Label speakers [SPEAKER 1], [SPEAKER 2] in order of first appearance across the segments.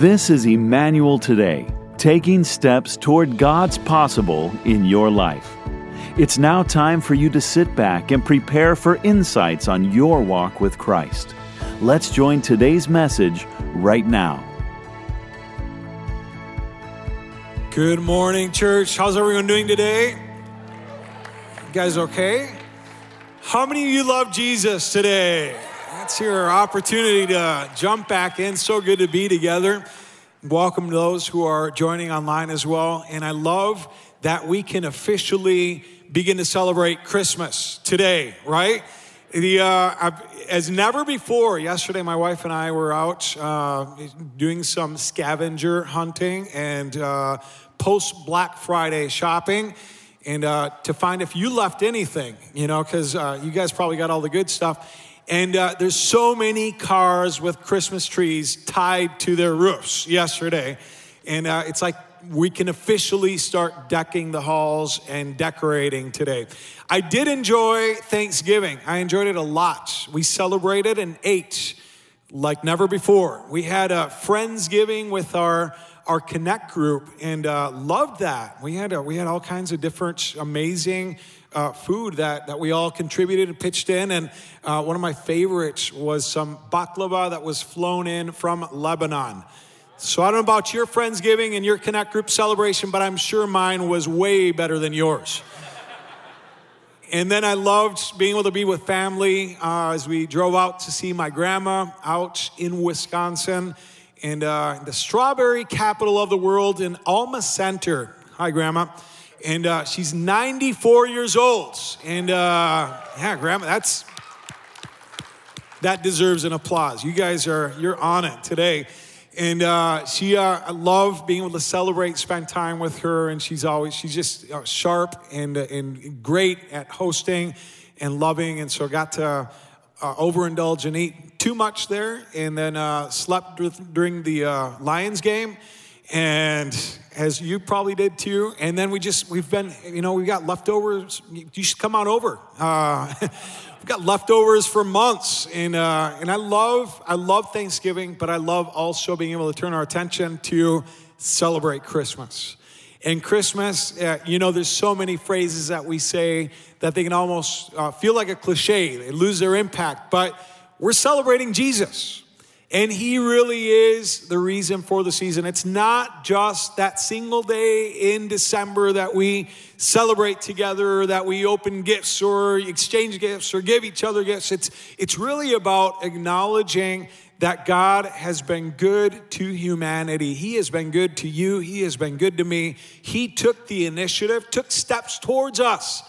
[SPEAKER 1] This is Emmanuel Today, taking steps toward God's possible in your life. It's now time for you to sit back and prepare for insights on your walk with Christ. Let's join today's message right now.
[SPEAKER 2] Good morning, church. How's everyone doing today? You guys okay? How many of you love Jesus today? That's your opportunity to jump back in. So good to be together. Welcome to those who are joining online as well. And I love that we can officially begin to celebrate Christmas today, right? The, uh, as never before, yesterday my wife and I were out uh, doing some scavenger hunting and uh, post Black Friday shopping and uh, to find if you left anything, you know, because uh, you guys probably got all the good stuff. And uh, there's so many cars with Christmas trees tied to their roofs yesterday. And uh, it's like we can officially start decking the halls and decorating today. I did enjoy Thanksgiving. I enjoyed it a lot. We celebrated and ate like never before. We had a Friendsgiving with our our Connect group and uh, loved that. We had, we had all kinds of different amazing uh, food that, that we all contributed and pitched in. And uh, one of my favorites was some baklava that was flown in from Lebanon. So I don't know about your Friendsgiving and your Connect group celebration, but I'm sure mine was way better than yours. and then I loved being able to be with family uh, as we drove out to see my grandma out in Wisconsin and uh, the strawberry capital of the world in Alma Center. Hi, Grandma. And uh, she's 94 years old. And uh, yeah, Grandma, that's that deserves an applause. You guys are you're on it today. And uh, she, uh, I love being able to celebrate, spend time with her, and she's always she's just uh, sharp and uh, and great at hosting and loving. And so got to overindulge and eat too much there, and then uh, slept during the uh, Lions game, and as you probably did too. And then we just we've been you know we got leftovers. You should come on over. Uh, we've got leftovers for months, and uh, and I love I love Thanksgiving, but I love also being able to turn our attention to celebrate Christmas. And Christmas, uh, you know, there's so many phrases that we say that they can almost uh, feel like a cliche. They lose their impact, but we're celebrating Jesus. And he really is the reason for the season. It's not just that single day in December that we celebrate together, that we open gifts or exchange gifts or give each other gifts. It's, it's really about acknowledging that God has been good to humanity. He has been good to you. He has been good to me. He took the initiative, took steps towards us.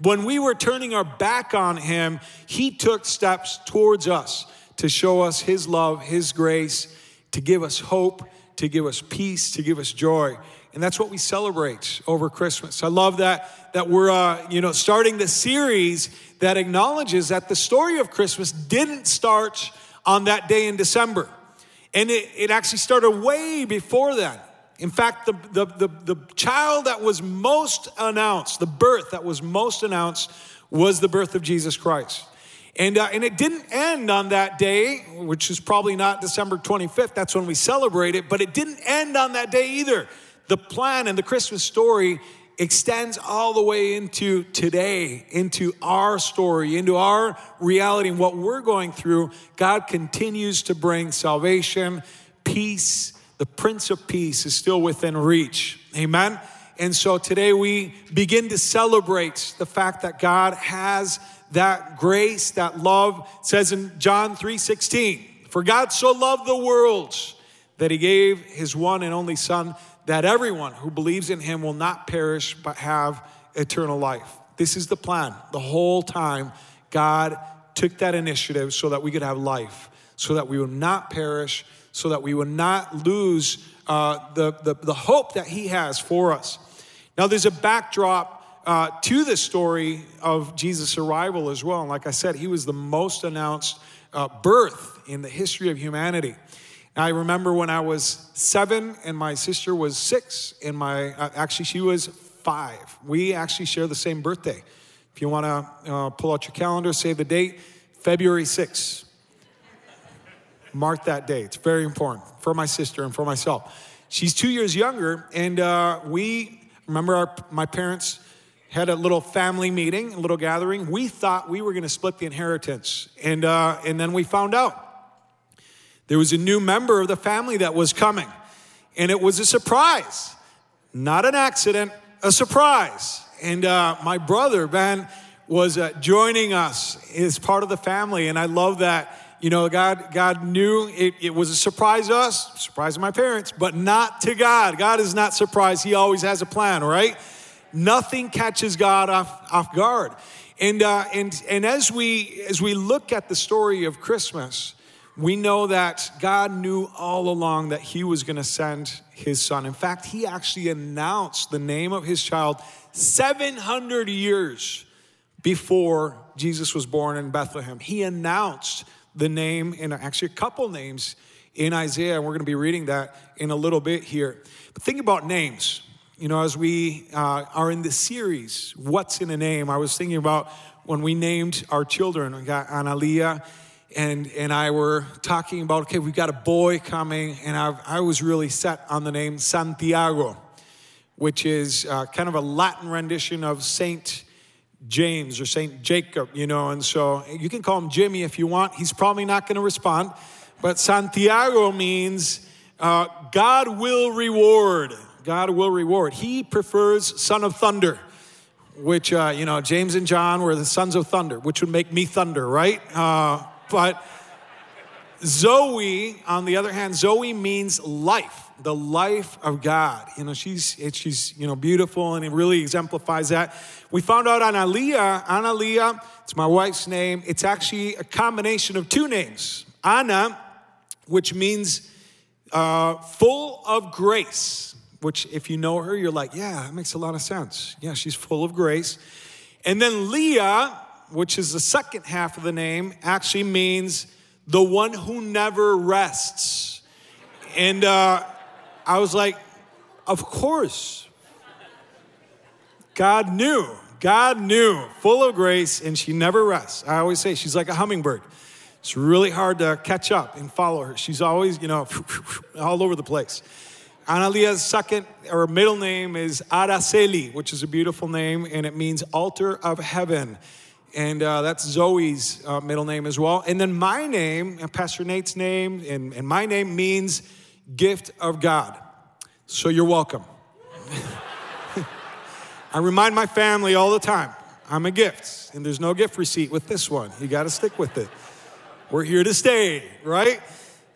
[SPEAKER 2] When we were turning our back on Him, He took steps towards us to show us His love, His grace, to give us hope, to give us peace, to give us joy. And that's what we celebrate over Christmas. I love that, that we're, uh, you know, starting the series that acknowledges that the story of Christmas didn't start on that day in December. And it, it actually started way before that. In fact, the, the, the, the, child that was most announced, the birth that was most announced, was the birth of Jesus Christ. And, uh, and it didn't end on that day, which is probably not December 25th, that's when we celebrate it, but it didn't end on that day either. The plan and the Christmas story extends all the way into today, into our story, into our reality and what we're going through. God continues to bring salvation, peace. The Prince of Peace is still within reach. Amen. And so today we begin to celebrate the fact that God has that grace, that love. It says in John 3:16, "For God so loved the world that he gave his one and only son that everyone who believes in him will not perish but have eternal life. This is the plan. The whole time, God took that initiative so that we could have life, so that we would not perish, so that we will not lose uh, the, the, the, hope that he has for us. Now, there's a backdrop uh, to the story of Jesus' arrival as well. And like I said, he was the most announced uh, birth in the history of humanity. I remember when I was seven and my sister was six, and my uh, actually she was five. We actually share the same birthday. If you want to uh, pull out your calendar, save the date, February 6th. Mark that day. It's very important for my sister and for myself. She's two years younger, and uh, we remember our, my parents had a little family meeting, a little gathering. We thought we were going to split the inheritance, and uh, and then we found out there was a new member of the family that was coming, and it was a surprise, not an accident, a surprise. And uh, my brother Ben was uh, joining us as part of the family, and I love that. You know, God, God knew it, it was a surprise to us, surprise to my parents, but not to God. God is not surprised. He always has a plan, right? Nothing catches God off, off guard. And, uh, and, and as, we, as we look at the story of Christmas, we know that God knew all along that He was going to send His Son. In fact, He actually announced the name of His child 700 years before Jesus was born in Bethlehem. He announced the name, and actually a couple names in Isaiah, and we're going to be reading that in a little bit here. But think about names. You know, as we uh, are in this series, What's in a Name? I was thinking about when we named our children. We got Analia and, and I were talking about, okay, we've got a boy coming, and I, I was really set on the name Santiago, which is uh, kind of a Latin rendition of Saint James or Saint Jacob, you know, and so you can call him Jimmy if you want. He's probably not going to respond, but Santiago means uh, God will reward. God will reward. He prefers son of thunder, which, uh, you know, James and John were the sons of thunder, which would make me thunder, right? Uh, but Zoe, on the other hand, Zoe means life, the life of God. You know, she's, she's, you know, beautiful and it really exemplifies that. We found out on Aliyah, Analia, it's my wife's name. It's actually a combination of two names. Anna, which means uh, full of grace which if you know her, you're like, yeah, that makes a lot of sense. Yeah, she's full of grace. And then Leah, which is the second half of the name, actually means the one who never rests. And uh, I was like, of course. God knew. God knew, full of grace, and she never rests. I always say she's like a hummingbird. It's really hard to catch up and follow her. She's always, you know, all over the place. Analia's second or middle name is Araceli, which is a beautiful name, and it means altar of heaven. And uh, that's Zoe's uh, middle name as well. And then my name, Pastor Nate's name, and, and my name means gift of God. So you're welcome. I remind my family all the time I'm a gift, and there's no gift receipt with this one. You got to stick with it. We're here to stay, right?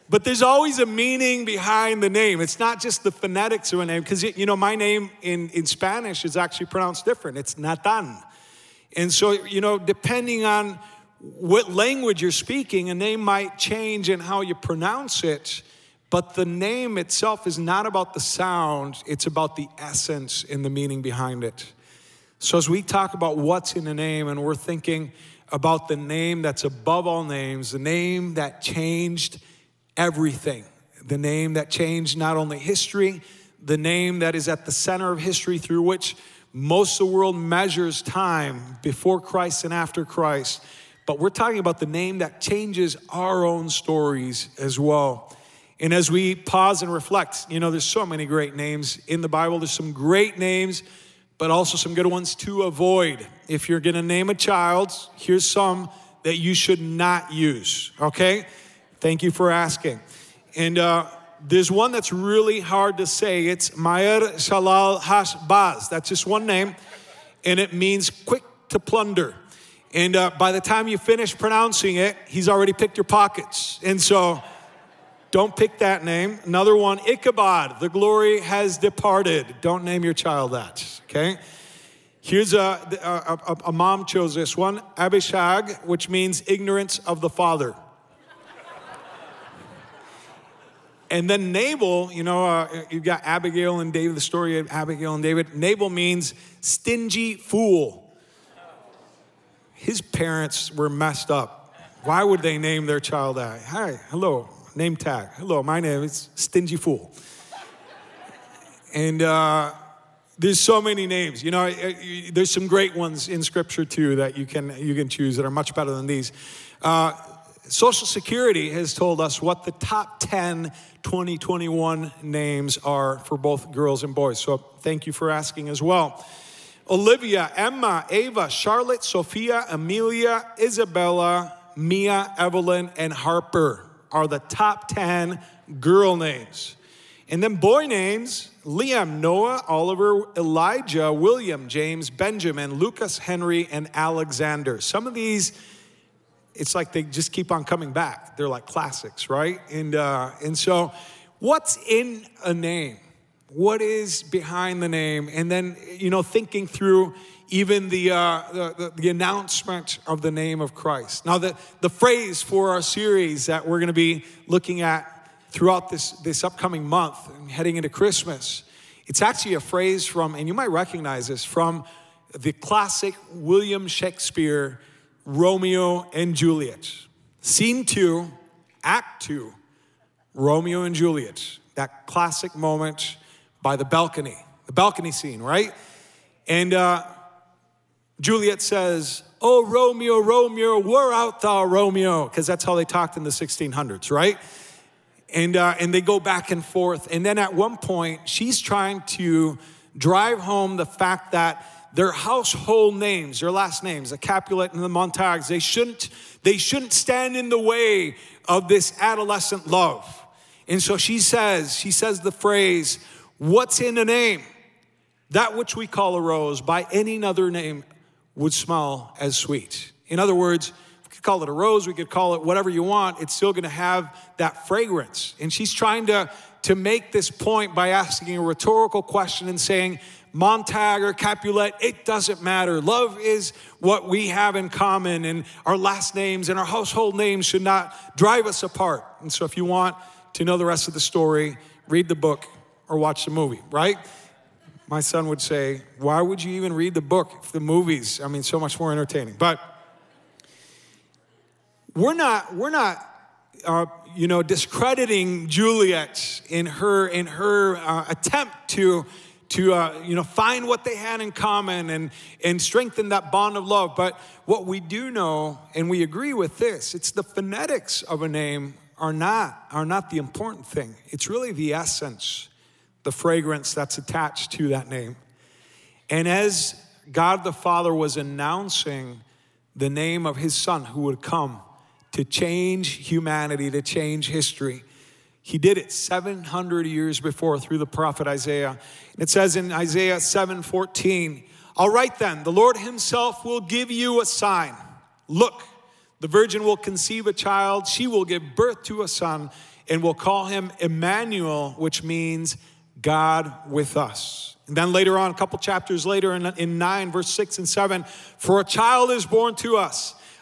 [SPEAKER 2] But there's always a meaning behind the name. It's not just the phonetics of a name, because, you know, my name in, in Spanish is actually pronounced different. It's Nathan. And so, you know, depending on what language you're speaking, a name might change in how you pronounce it. But the name itself is not about the sound, it's about the essence and the meaning behind it. So, as we talk about what's in a name, and we're thinking about the name that's above all names, the name that changed everything. The name that changed not only history, the name that is at the center of history through which most of the world measures time before Christ and after Christ. But we're talking about the name that changes our own stories as well. And as we pause and reflect, you know, there's so many great names in the Bible. There's some great names, but also some good ones to avoid. If you're going to name a child, here's some that you should not use, okay? Thank you for asking. And uh, there's one that's really hard to say. It's Maher Shalal Hash Baz. That's just one name, and it means quick to plunder. And uh, by the time you finish pronouncing it, he's already picked your pockets. And so don't pick that name. Another one, Ichabod, the glory has departed. Don't name your child that, okay? Here's a, a, a, a mom chose this one, Abishag, which means ignorance of the father. And then Nabal, you know, uh, you've got Abigail and David, the story of Abigail and David. Nabal means stingy fool. His parents were messed up. Why would they name their child that? Hi, hello, name tag. Hello, my name is Stingy Fool. And uh, there's so many names. You know, there's some great ones in Scripture too that you can you can choose that are much better than these. Uh, Social Security has told us what the top 10 2021 names are for both girls and boys. So thank you for asking as well. Olivia, Emma, Ava, Charlotte, Sophia, Amelia, Isabella, Mia, Evelyn, and Harper are the top 10 girl names. And then boy names Liam, Noah, Oliver, Elijah, William, James, Benjamin, Lucas, Henry, and Alexander. Some of these, it's like they just keep on coming back. They're like classics, right? And, uh, and so, what's in a name? What is behind the name? And then, you know, thinking through even the, uh, the, the, announcement of the name of Christ. Now, the, the phrase for our series that we're going to be looking at throughout this, this upcoming month and heading into Christmas, it's actually a phrase from, and you might recognize this, from the classic William Shakespeare, Romeo and Juliet. Scene two, act two, Romeo and Juliet. That classic moment by the balcony, the balcony scene, right? And uh, Juliet says, Oh, Romeo, Romeo, where art thou, Romeo? Because that's how they talked in the 1600s, right? And, uh, and they go back and forth. And then at one point, she's trying to drive home the fact that their household names, their last names, the Capulet and the Montagues, they shouldn't, they shouldn't stand in the way of this adolescent love. And so she says, she says the phrase, What's in a name? That which we call a rose by any other name would smell as sweet. In other words, we could call it a rose, we could call it whatever you want, it's still gonna have that fragrance. And she's trying to, to make this point by asking a rhetorical question and saying, Montag or Capulet, it doesn't matter. Love is what we have in common, and our last names and our household names should not drive us apart. And so, if you want to know the rest of the story, read the book or watch the movie, right? my son would say, Why would you even read the book if the movies, I mean, so much more entertaining? But we're not, we're not, uh, you know, discrediting Juliet in her, in her uh, attempt to, to uh, you know, find what they had in common and, and strengthen that bond of love. But what we do know, and we agree with this, it's the phonetics of a name are not, are not the important thing. It's really the essence the fragrance that's attached to that name. And as God the Father was announcing the name of his son who would come to change humanity, to change history, he did it 700 years before through the prophet Isaiah. It says in Isaiah 7:14, "All right then, the Lord himself will give you a sign. Look, the virgin will conceive a child, she will give birth to a son, and will call him Emmanuel, which means God with us. And then later on, a couple chapters later in, in 9, verse 6 and 7, for a child is born to us,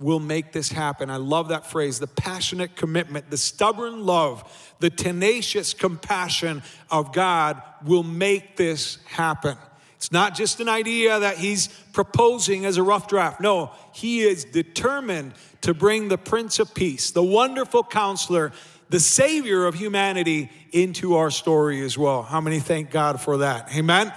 [SPEAKER 2] will make this happen. I love that phrase the passionate commitment, the stubborn love, the tenacious compassion of God will make this happen. It's not just an idea that he's proposing as a rough draft. No, he is determined to bring the Prince of Peace, the wonderful counselor, the Savior of humanity into our story as well. How many thank God for that? Amen.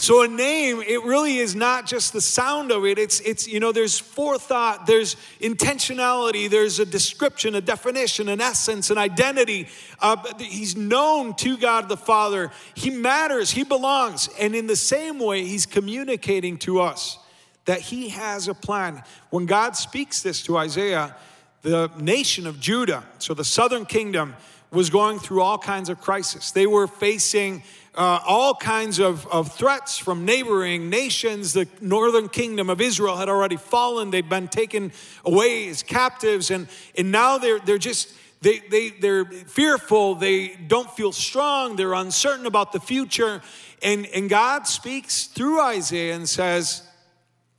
[SPEAKER 2] So a name, it really is not just the sound of it. It's, it's, you know, there's forethought, there's intentionality, there's a description, a definition, an essence, an identity. Uh, he's known to God the Father. He matters, he belongs. And in the same way, he's communicating to us that he has a plan. When God speaks this to Isaiah, the nation of Judah, so the southern kingdom, was going through all kinds of crisis. They were facing uh, all kinds of, of threats from neighboring nations. The northern kingdom of Israel had already fallen, they'd been taken away as captives, and, and now they're, they're just. They, they, they're fearful, they don't feel strong, they're uncertain about the future. And, and God speaks through Isaiah and says,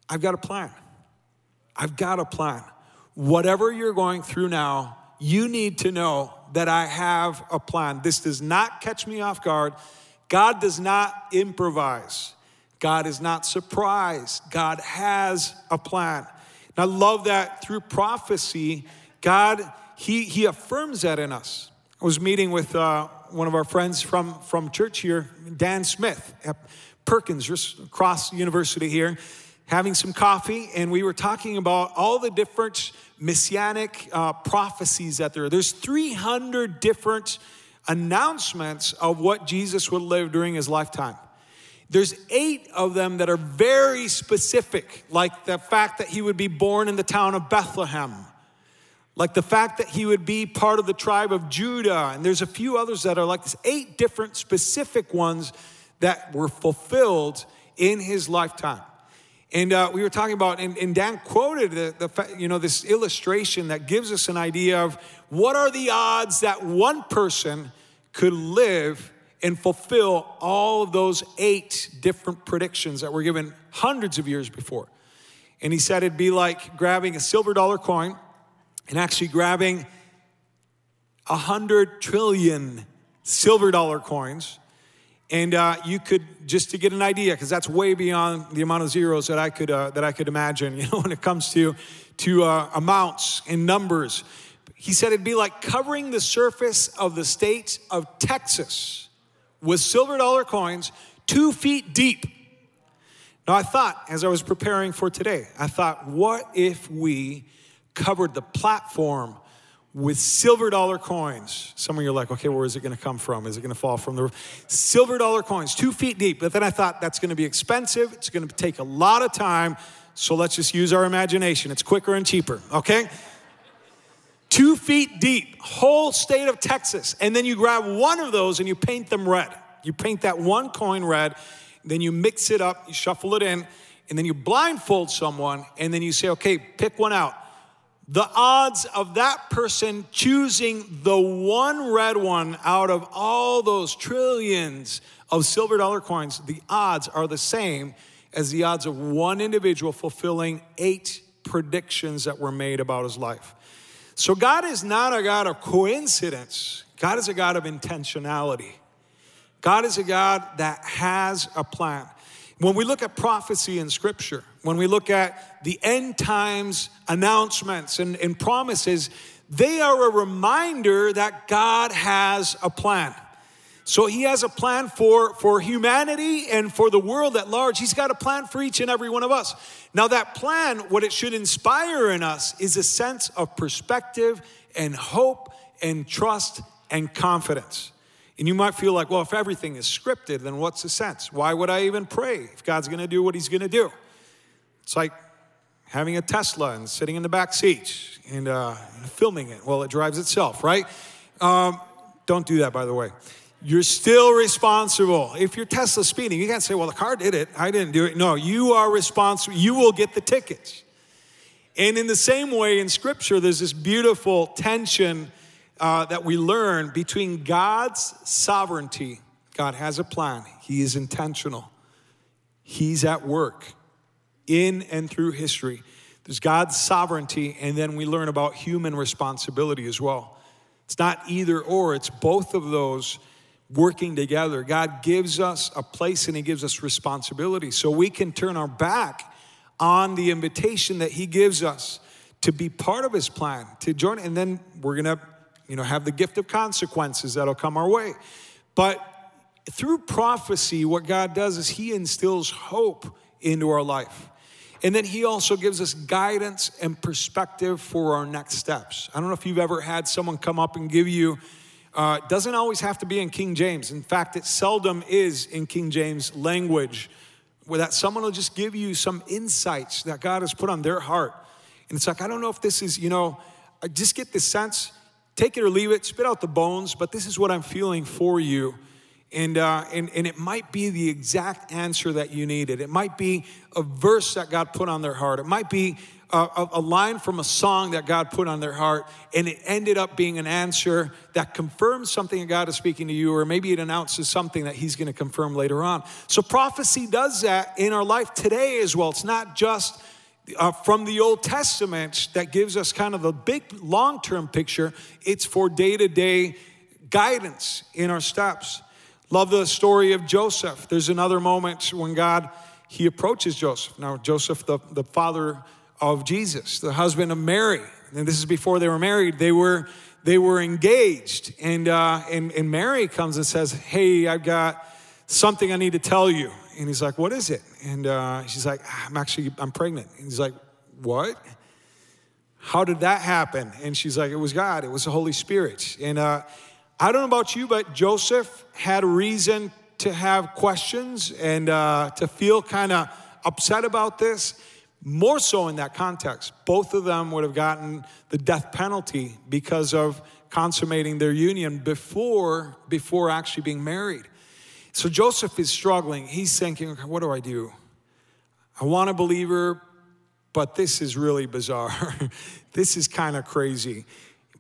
[SPEAKER 2] I've got a plan. I've got a plan. Whatever you're going through now, you need to know that I have a plan. This does not catch me off guard. God does not improvise. God is not surprised. God has a plan. And I love that through prophecy, God, He, he affirms that in us. I was meeting with uh, one of our friends from, from church here, Dan Smith at Perkins, across university here, having some coffee, and we were talking about all the different messianic uh, prophecies that there are. There's 300 different announcements of what Jesus would live during his lifetime. There's eight of them that are very specific, like the fact that he would be born in the town of Bethlehem, like the fact that he would be part of the tribe of Judah. And there's a few others that are like this eight different specific ones that were fulfilled in his lifetime. And uh, we were talking about, and, and Dan quoted the, the, you know, this illustration that gives us an idea of what are the odds that one person could live and fulfill all of those eight different predictions that were given hundreds of years before. And he said it'd be like grabbing a silver dollar coin and actually grabbing a hundred trillion silver dollar coins. And uh, you could just to get an idea, because that's way beyond the amount of zeros that I could uh, that I could imagine. You know, when it comes to to uh, amounts and numbers, he said it'd be like covering the surface of the state of Texas with silver dollar coins two feet deep. Now, I thought, as I was preparing for today, I thought, what if we covered the platform with silver dollar coins? Some of you are like, okay, where is it going to come from? Is it going to fall from the roof? Silver dollar coins, two feet deep. But then I thought, that's going to be expensive. It's going to take a lot of time. So let's just use our imagination. It's quicker and cheaper, okay? two feet deep, whole state of Texas. And then you grab one of those and you paint them red. You paint that one coin red, then you mix it up, you shuffle it in, and then you blindfold someone, and then you say, okay, pick one out. The odds of that person choosing the one red one out of all those trillions of silver dollar coins, the odds are the same as the odds of one individual fulfilling eight predictions that were made about his life. So, God is not a God of coincidence, God is a God of intentionality. God is a God that has a plan. When we look at prophecy in Scripture, when we look at the end times announcements and, and promises, they are a reminder that God has a plan. So he has a plan for, for humanity and for the world at large. He's got a plan for each and every one of us. Now, that plan, what it should inspire in us is a sense of perspective and hope and trust and confidence. And you might feel like, well, if everything is scripted, then what's the sense? Why would I even pray if God's gonna do what he's gonna do? It's like having a Tesla and sitting in the back seat and uh, filming it. while it drives itself, right? Um, don't do that, by the way. You're still responsible. If your Tesla's speeding, you can't say, well, the car did it. I didn't do it. No, you are responsible. You will get the tickets. And in the same way, in Scripture, there's this beautiful tension uh, that we learn between God's sovereignty. God has a plan, He is intentional, He's at work in and through history. There's God's sovereignty, and then we learn about human responsibility as well. It's not either or, it's both of those working together. God gives us a place and He gives us responsibility. So we can turn our back on the invitation that He gives us to be part of His plan, to join, and then we're gonna, you know, have the gift of consequences that'll come our way. But through prophecy, what God does is He instills hope into our life. And then he also gives us guidance and perspective for our next steps. I don't know if you've ever had someone come up and give you uh, doesn't always have to be in King James. In fact, it seldom is in King James language, where that someone will just give you some insights that God has put on their heart. And it's like, I don't know if this is, you know, I just get this sense, take it or leave it, spit out the bones, but this is what I'm feeling for you. And, uh, and, and it might be the exact answer that you needed. It might be a verse that God put on their heart. It might be a, a, line from a song that God put on their heart, and it ended up being an answer that confirms something that God is speaking to you, or maybe it announces something that He's going to confirm later on. So prophecy does that in our life today as well. It's not just uh, from the Old Testament that gives us kind of a big long term picture, it's for day to day guidance in our steps. Love the story of Joseph. There's another moment when God, he approaches Joseph. Now, Joseph, the, the father of Jesus, the husband of Mary. And this is before they were married. They were, they were engaged. And, uh, and, and Mary comes and says, Hey, I've got something I need to tell you. And he's like, What is it? And uh, she's like, I'm actually, I'm pregnant. And he's like, What? How did that happen? And she's like, It was God, it was the Holy Spirit. And uh, I don't know about you, but Joseph had reason to have questions and uh, to feel kind of upset about this. More so in that context. Both of them would have gotten the death penalty because of consummating their union before, before actually being married. So Joseph is struggling. He's thinking, okay, what do I do? I want to believe her, but this is really bizarre. this is kind of crazy.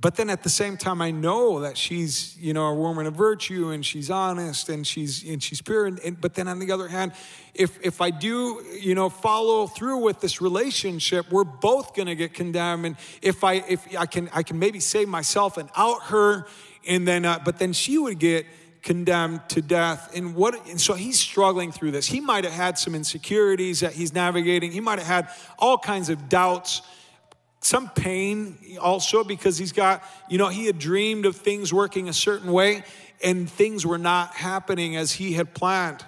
[SPEAKER 2] But then at the same time, I know that she's, you know, a woman of virtue and she's honest and she's and she's pure. And, and, but then on the other hand, if if I do, you know, follow through with this relationship, we're both gonna get condemned. And if I if I can I can maybe save myself and out her, and then uh, but then she would get condemned to death. And what and so he's struggling through this. He might have had some insecurities that he's navigating. He might have had all kinds of doubts some pain also because he's got, you know, he had dreamed of things working a certain way and things were not happening as he had planned.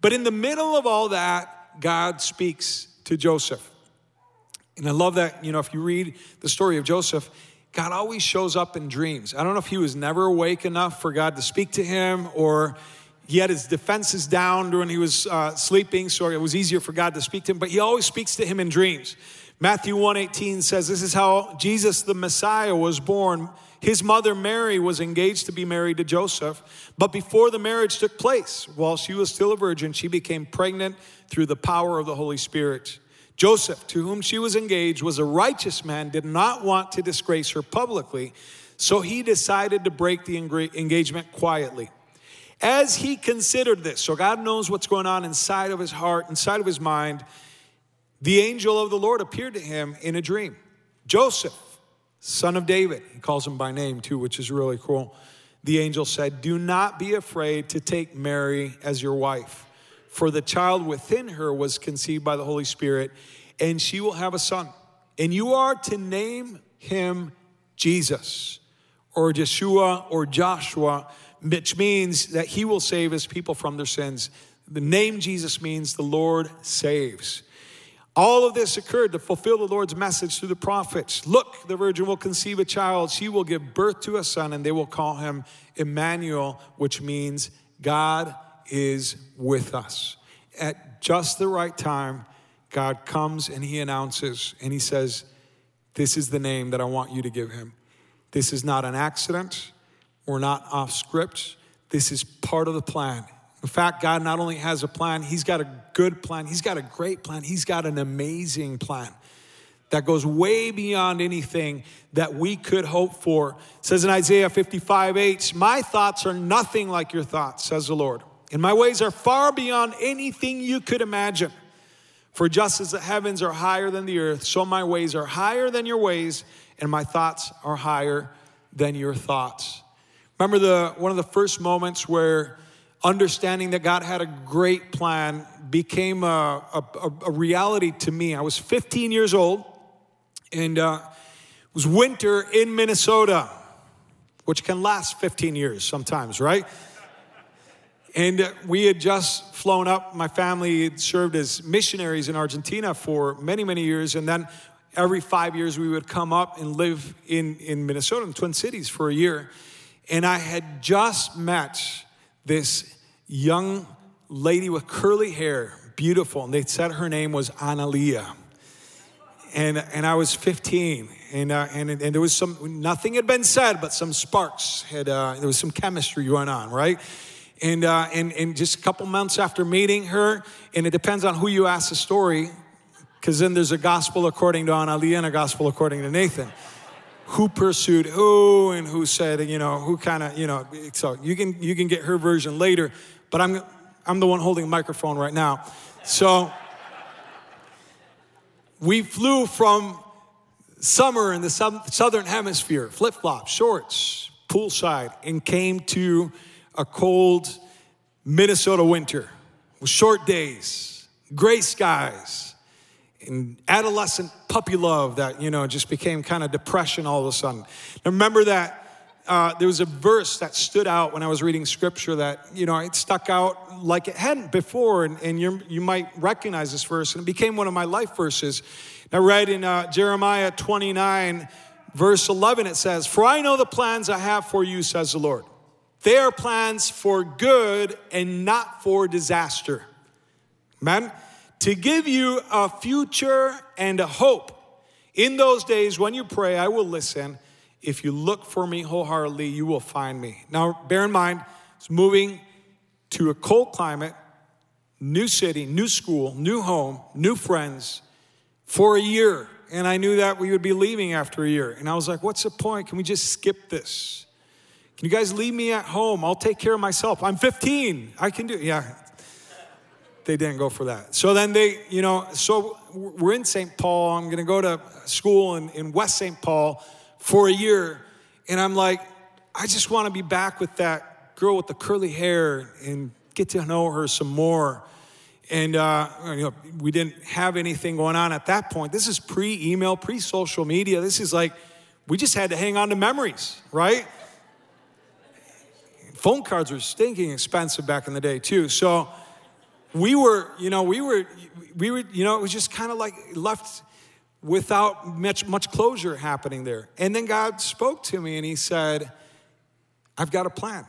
[SPEAKER 2] But in the middle of all that, God speaks to Joseph. And I love that, you know, if you read the story of Joseph, God always shows up in dreams. I don't know if he was never awake enough for God to speak to him or he had his defenses down when he was uh, sleeping, so it was easier for God to speak to him, but he always speaks to him in dreams. Matthew 1:18 says this is how Jesus the Messiah was born. His mother Mary was engaged to be married to Joseph, but before the marriage took place, while she was still a virgin, she became pregnant through the power of the Holy Spirit. Joseph, to whom she was engaged, was a righteous man, did not want to disgrace her publicly, so he decided to break the engagement quietly. As he considered this, so God knows what's going on inside of his heart, inside of his mind, the angel of the Lord appeared to him in a dream. Joseph, son of David, he calls him by name too, which is really cool. The angel said, Do not be afraid to take Mary as your wife, for the child within her was conceived by the Holy Spirit, and she will have a son. And you are to name him Jesus, or Yeshua, or Joshua, which means that he will save his people from their sins. The name Jesus means the Lord saves. All of this occurred to fulfill the Lord's message through the prophets. Look, the virgin will conceive a child. She will give birth to a son, and they will call him Emmanuel, which means God is with us. At just the right time, God comes and he announces and he says, This is the name that I want you to give him. This is not an accident. We're not off script. This is part of the plan. In fact, God not only has a plan, He's got a good plan, He's got a great plan, He's got an amazing plan that goes way beyond anything that we could hope for. It says in Isaiah 55 8, My thoughts are nothing like your thoughts, says the Lord, and my ways are far beyond anything you could imagine. For just as the heavens are higher than the earth, so my ways are higher than your ways, and my thoughts are higher than your thoughts. Remember the one of the first moments where understanding that God had a great plan became a, a, a reality to me. I was 15 years old, and uh, it was winter in Minnesota, which can last 15 years sometimes, right? And we had just flown up. My family had served as missionaries in Argentina for many, many years. And then every five years, we would come up and live in, in Minnesota, in Twin Cities, for a year. And I had just met this young lady with curly hair, beautiful, and they said her name was Analia. And, and I was 15, and, uh, and, and there was some, nothing had been said, but some sparks had, uh, there was some chemistry going on, right? And, uh, and, and just a couple months after meeting her, and it depends on who you ask the story, because then there's a gospel according to Analia and a gospel according to Nathan who pursued who and who said, you know, who kind of, you know, so you can you can get her version later but I'm, I'm the one holding a microphone right now. So we flew from summer in the southern hemisphere, flip flops, shorts, poolside, and came to a cold Minnesota winter with short days, gray skies, and adolescent puppy love that, you know, just became kind of depression all of a sudden. Now remember that uh, there was a verse that stood out when I was reading scripture that, you know, it stuck out like it hadn't before, and, and you might recognize this verse, and it became one of my life verses. I read in uh, Jeremiah 29, verse 11, it says, For I know the plans I have for you, says the Lord. They are plans for good and not for disaster. Amen? To give you a future and a hope. In those days when you pray, I will listen. If you look for me wholeheartedly, you will find me. Now, bear in mind, it's moving to a cold climate, new city, new school, new home, new friends for a year. And I knew that we would be leaving after a year. And I was like, what's the point? Can we just skip this? Can you guys leave me at home? I'll take care of myself. I'm 15. I can do it. Yeah. They didn't go for that. So then they, you know, so we're in St. Paul. I'm going to go to school in, in West St. Paul for a year. And I'm like, I just want to be back with that girl with the curly hair and get to know her some more. And uh, you know, we didn't have anything going on at that point. This is pre email, pre social media. This is like, we just had to hang on to memories, right? Phone cards were stinking expensive back in the day, too. So we were, you know, we were, we were, you know, it was just kind of like left without much, much closure happening there. And then God spoke to me and He said, I've got a plan,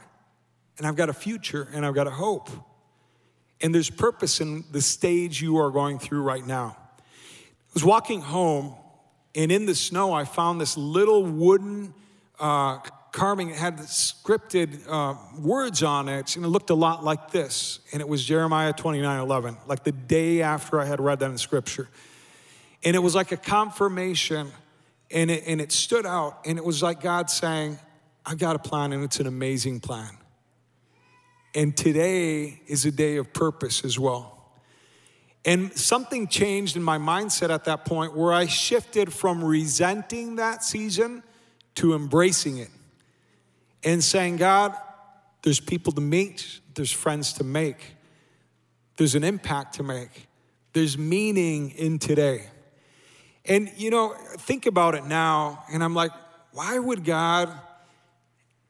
[SPEAKER 2] and I've got a future, and I've got a hope. And there's purpose in the stage you are going through right now. I was walking home, and in the snow, I found this little wooden uh, carving. It had scripted uh, words on it, and it looked a lot like this. And it was Jeremiah 29 11, like the day after I had read that in scripture. And it was like a confirmation, and it, and it stood out. And it was like God saying, I've got a plan, and it's an amazing plan. And today is a day of purpose as well. And something changed in my mindset at that point where I shifted from resenting that season to embracing it and saying, God, there's people to meet, there's friends to make, there's an impact to make, there's meaning in today. And you know, think about it now, and I'm like, why would God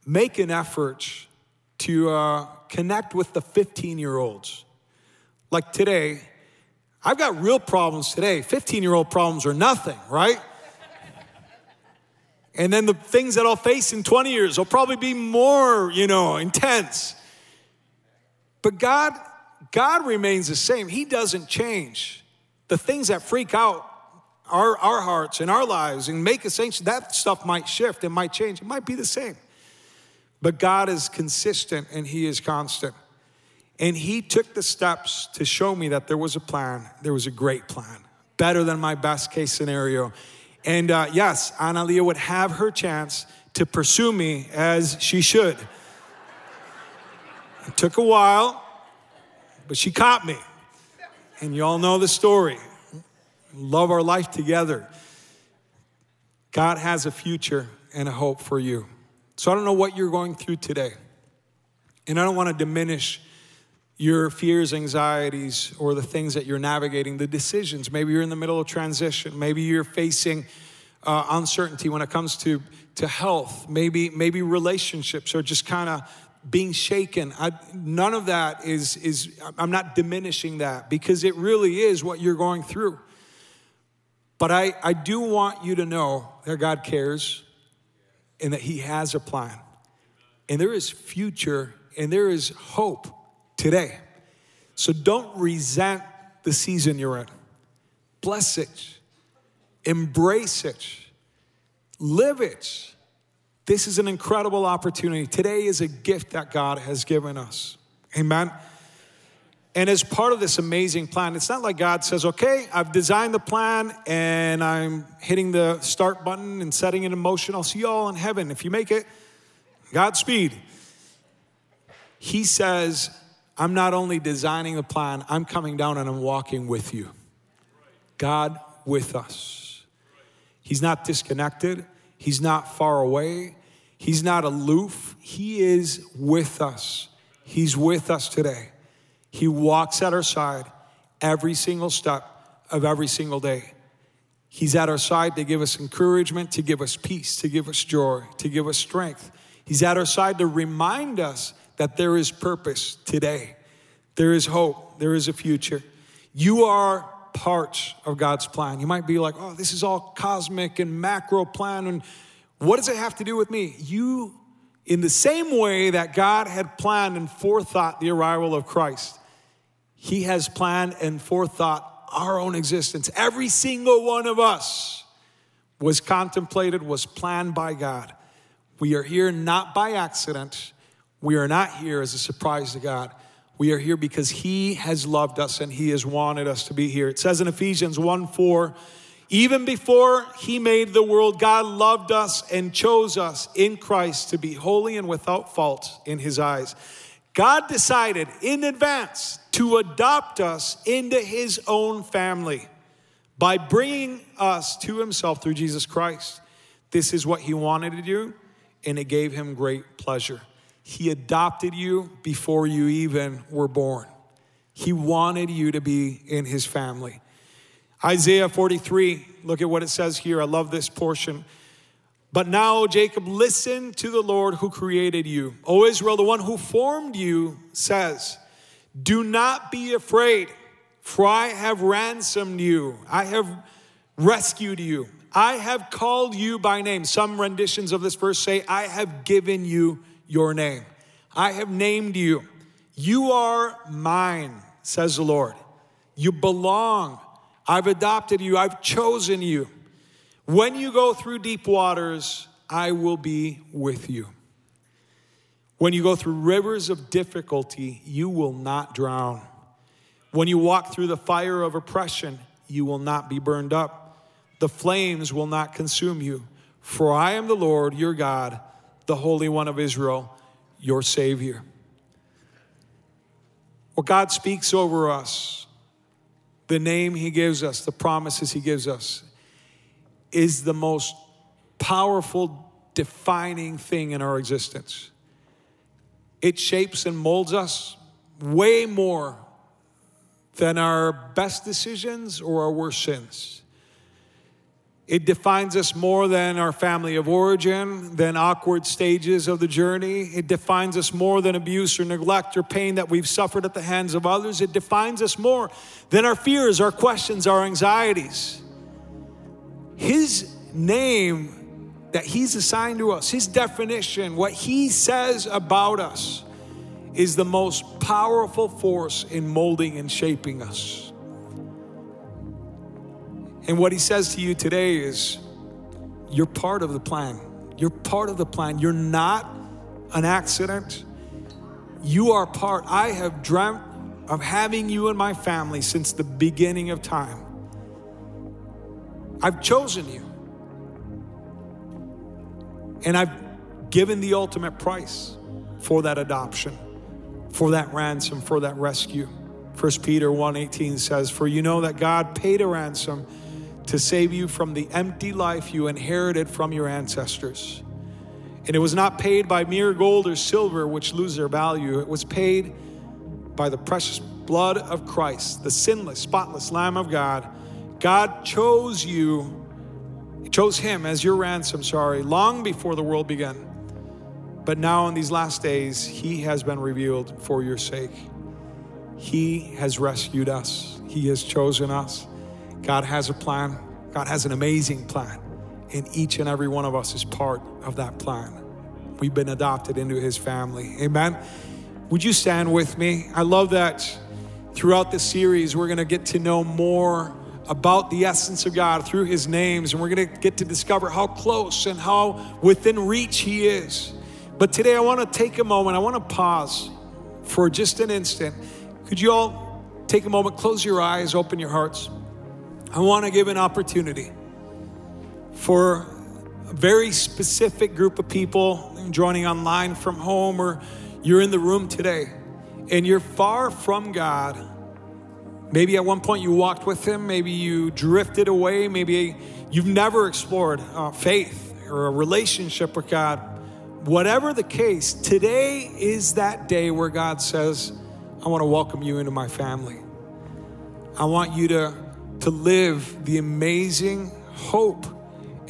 [SPEAKER 2] make an effort to uh, connect with the 15 year olds? Like today, I've got real problems today. 15 year old problems are nothing, right? And then the things that I'll face in 20 years will probably be more, you know, intense. But God, God remains the same. He doesn't change. The things that freak out our, our hearts and our lives and make us anxious, that stuff might shift, it might change, it might be the same. But God is consistent and He is constant. And He took the steps to show me that there was a plan, there was a great plan, better than my best case scenario. And uh, yes, Analia would have her chance to pursue me as she should. It took a while, but she caught me. And you all know the story. Love our life together. God has a future and a hope for you. So I don't know what you're going through today. And I don't want to diminish your fears, anxieties, or the things that you're navigating, the decisions. Maybe you're in the middle of transition. Maybe you're facing uh, uncertainty when it comes to, to health. Maybe, maybe relationships are just kind of being shaken. I, none of that is, is, I'm not diminishing that because it really is what you're going through. But I, I do want you to know that God cares and that He has a plan. And there is future and there is hope today. So don't resent the season you're in. Bless it, embrace it, live it. This is an incredible opportunity. Today is a gift that God has given us. Amen. And as part of this amazing plan, it's not like God says, okay, I've designed the plan and I'm hitting the start button and setting it in motion. I'll see you all in heaven. If you make it, Godspeed. He says, I'm not only designing the plan, I'm coming down and I'm walking with you. God with us. He's not disconnected, He's not far away, He's not aloof. He is with us. He's with us today. He walks at our side every single step of every single day. He's at our side to give us encouragement, to give us peace, to give us joy, to give us strength. He's at our side to remind us that there is purpose today. There is hope. There is a future. You are part of God's plan. You might be like, oh, this is all cosmic and macro plan. And what does it have to do with me? You, in the same way that God had planned and forethought the arrival of Christ, He has planned and forethought our own existence. Every single one of us was contemplated, was planned by God. We are here not by accident. We are not here as a surprise to God. We are here because He has loved us and He has wanted us to be here. It says in Ephesians 1 4, even before He made the world, God loved us and chose us in Christ to be holy and without fault in His eyes. God decided in advance to adopt us into his own family by bringing us to himself through Jesus Christ. This is what he wanted to do, and it gave him great pleasure. He adopted you before you even were born. He wanted you to be in his family. Isaiah 43, look at what it says here. I love this portion. But now, Jacob, listen to the Lord who created you. O Israel, the one who formed you says, do not be afraid, for I have ransomed you. I have rescued you. I have called you by name. Some renditions of this verse say, I have given you your name. I have named you. You are mine, says the Lord. You belong. I've adopted you. I've chosen you. When you go through deep waters, I will be with you. When you go through rivers of difficulty, you will not drown. When you walk through the fire of oppression, you will not be burned up. The flames will not consume you. For I am the Lord your God, the Holy One of Israel, your Savior. What God speaks over us, the name He gives us, the promises He gives us, is the most powerful, defining thing in our existence. It shapes and molds us way more than our best decisions or our worst sins. It defines us more than our family of origin, than awkward stages of the journey. It defines us more than abuse or neglect or pain that we've suffered at the hands of others. It defines us more than our fears, our questions, our anxieties. His name that He's assigned to us, His definition, what He says about us, is the most powerful force in molding and shaping us. And what He says to you today is, you're part of the plan. You're part of the plan. You're not an accident. You are part. I have dreamt of having you in my family since the beginning of time. I've chosen you. And I've given the ultimate price for that adoption, for that ransom, for that rescue. 1 Peter 1:18 says, "For you know that God paid a ransom to save you from the empty life you inherited from your ancestors. And it was not paid by mere gold or silver, which lose their value. It was paid by the precious blood of Christ, the sinless, spotless Lamb of God. God chose you chose him as your ransom, sorry, long before the world began. But now in these last days, he has been revealed for your sake. He has rescued us, he has chosen us. God has a plan, God has an amazing plan, and each and every one of us is part of that plan. We've been adopted into his family. Amen. Would you stand with me? I love that throughout this series, we're going to get to know more about the essence of God through his names, and we're going to get to discover how close and how within reach he is. But today I want to take a moment, I want to pause for just an instant. Could you all take a moment, close your eyes, open your hearts? I want to give an opportunity for a very specific group of people joining online from home, or you're in the room today and you're far from God Maybe at one point you walked with him, maybe you drifted away, maybe you've never explored uh, faith or a relationship with God. whatever the case, today is that day where God says, I want to welcome you into my family. I want you to, to live the amazing hope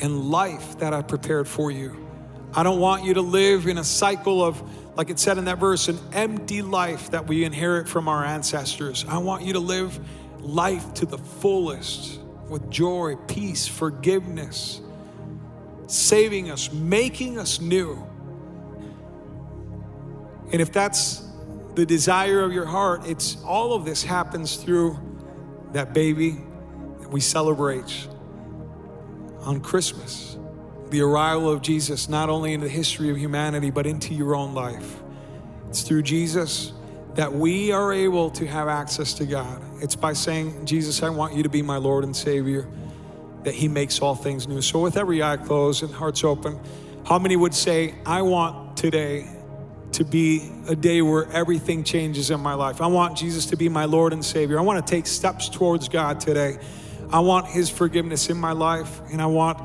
[SPEAKER 2] and life that I prepared for you. I don't want you to live in a cycle of, like it said in that verse, an empty life that we inherit from our ancestors. I want you to live life to the fullest with joy, peace, forgiveness, saving us, making us new. And if that's the desire of your heart, it's all of this happens through that baby that we celebrate on Christmas. The arrival of Jesus, not only in the history of humanity, but into your own life. It's through Jesus that we are able to have access to God. It's by saying, Jesus, I want you to be my Lord and Savior, that He makes all things new. So, with every eye closed and hearts open, how many would say, I want today to be a day where everything changes in my life? I want Jesus to be my Lord and Savior. I want to take steps towards God today. I want His forgiveness in my life, and I want.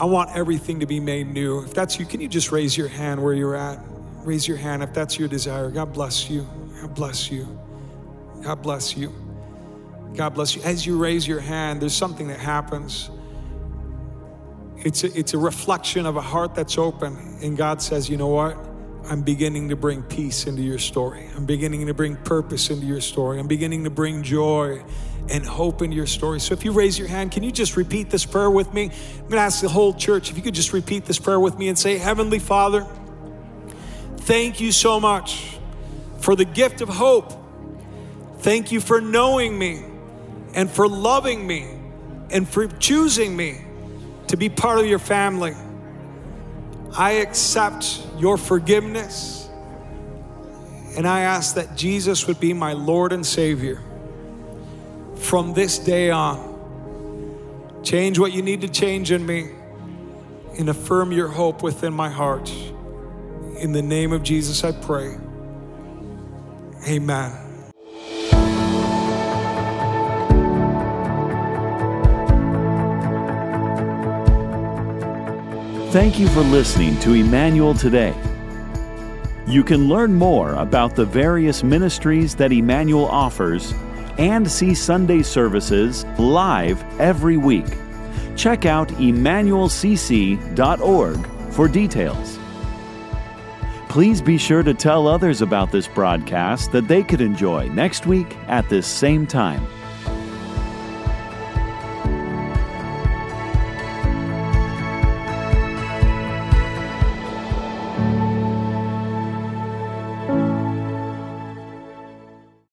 [SPEAKER 2] I want everything to be made new. If that's you, can you just raise your hand where you're at? Raise your hand if that's your desire. God bless you. God bless you. God bless you. God bless you. As you raise your hand, there's something that happens. It's a, it's a reflection of a heart that's open. And God says, you know what? I'm beginning to bring peace into your story. I'm beginning to bring purpose into your story. I'm beginning to bring joy and hope in your story. So if you raise your hand, can you just repeat this prayer with me? I'm going to ask the whole church if you could just repeat this prayer with me and say, Heavenly Father, thank you so much for the gift of hope. Thank you for knowing me and for loving me and for choosing me to be part of your family. I accept your forgiveness and I ask that Jesus would be my Lord and Savior from this day on. Change what you need to change in me and affirm your hope within my heart. In the name of Jesus, I pray. Amen.
[SPEAKER 1] Thank you for listening to Emmanuel Today. You can learn more about the various ministries that Emmanuel offers and see Sunday services live every week. Check out emmanuelcc.org for details. Please be sure to tell others about this broadcast that they could enjoy next week at this same time.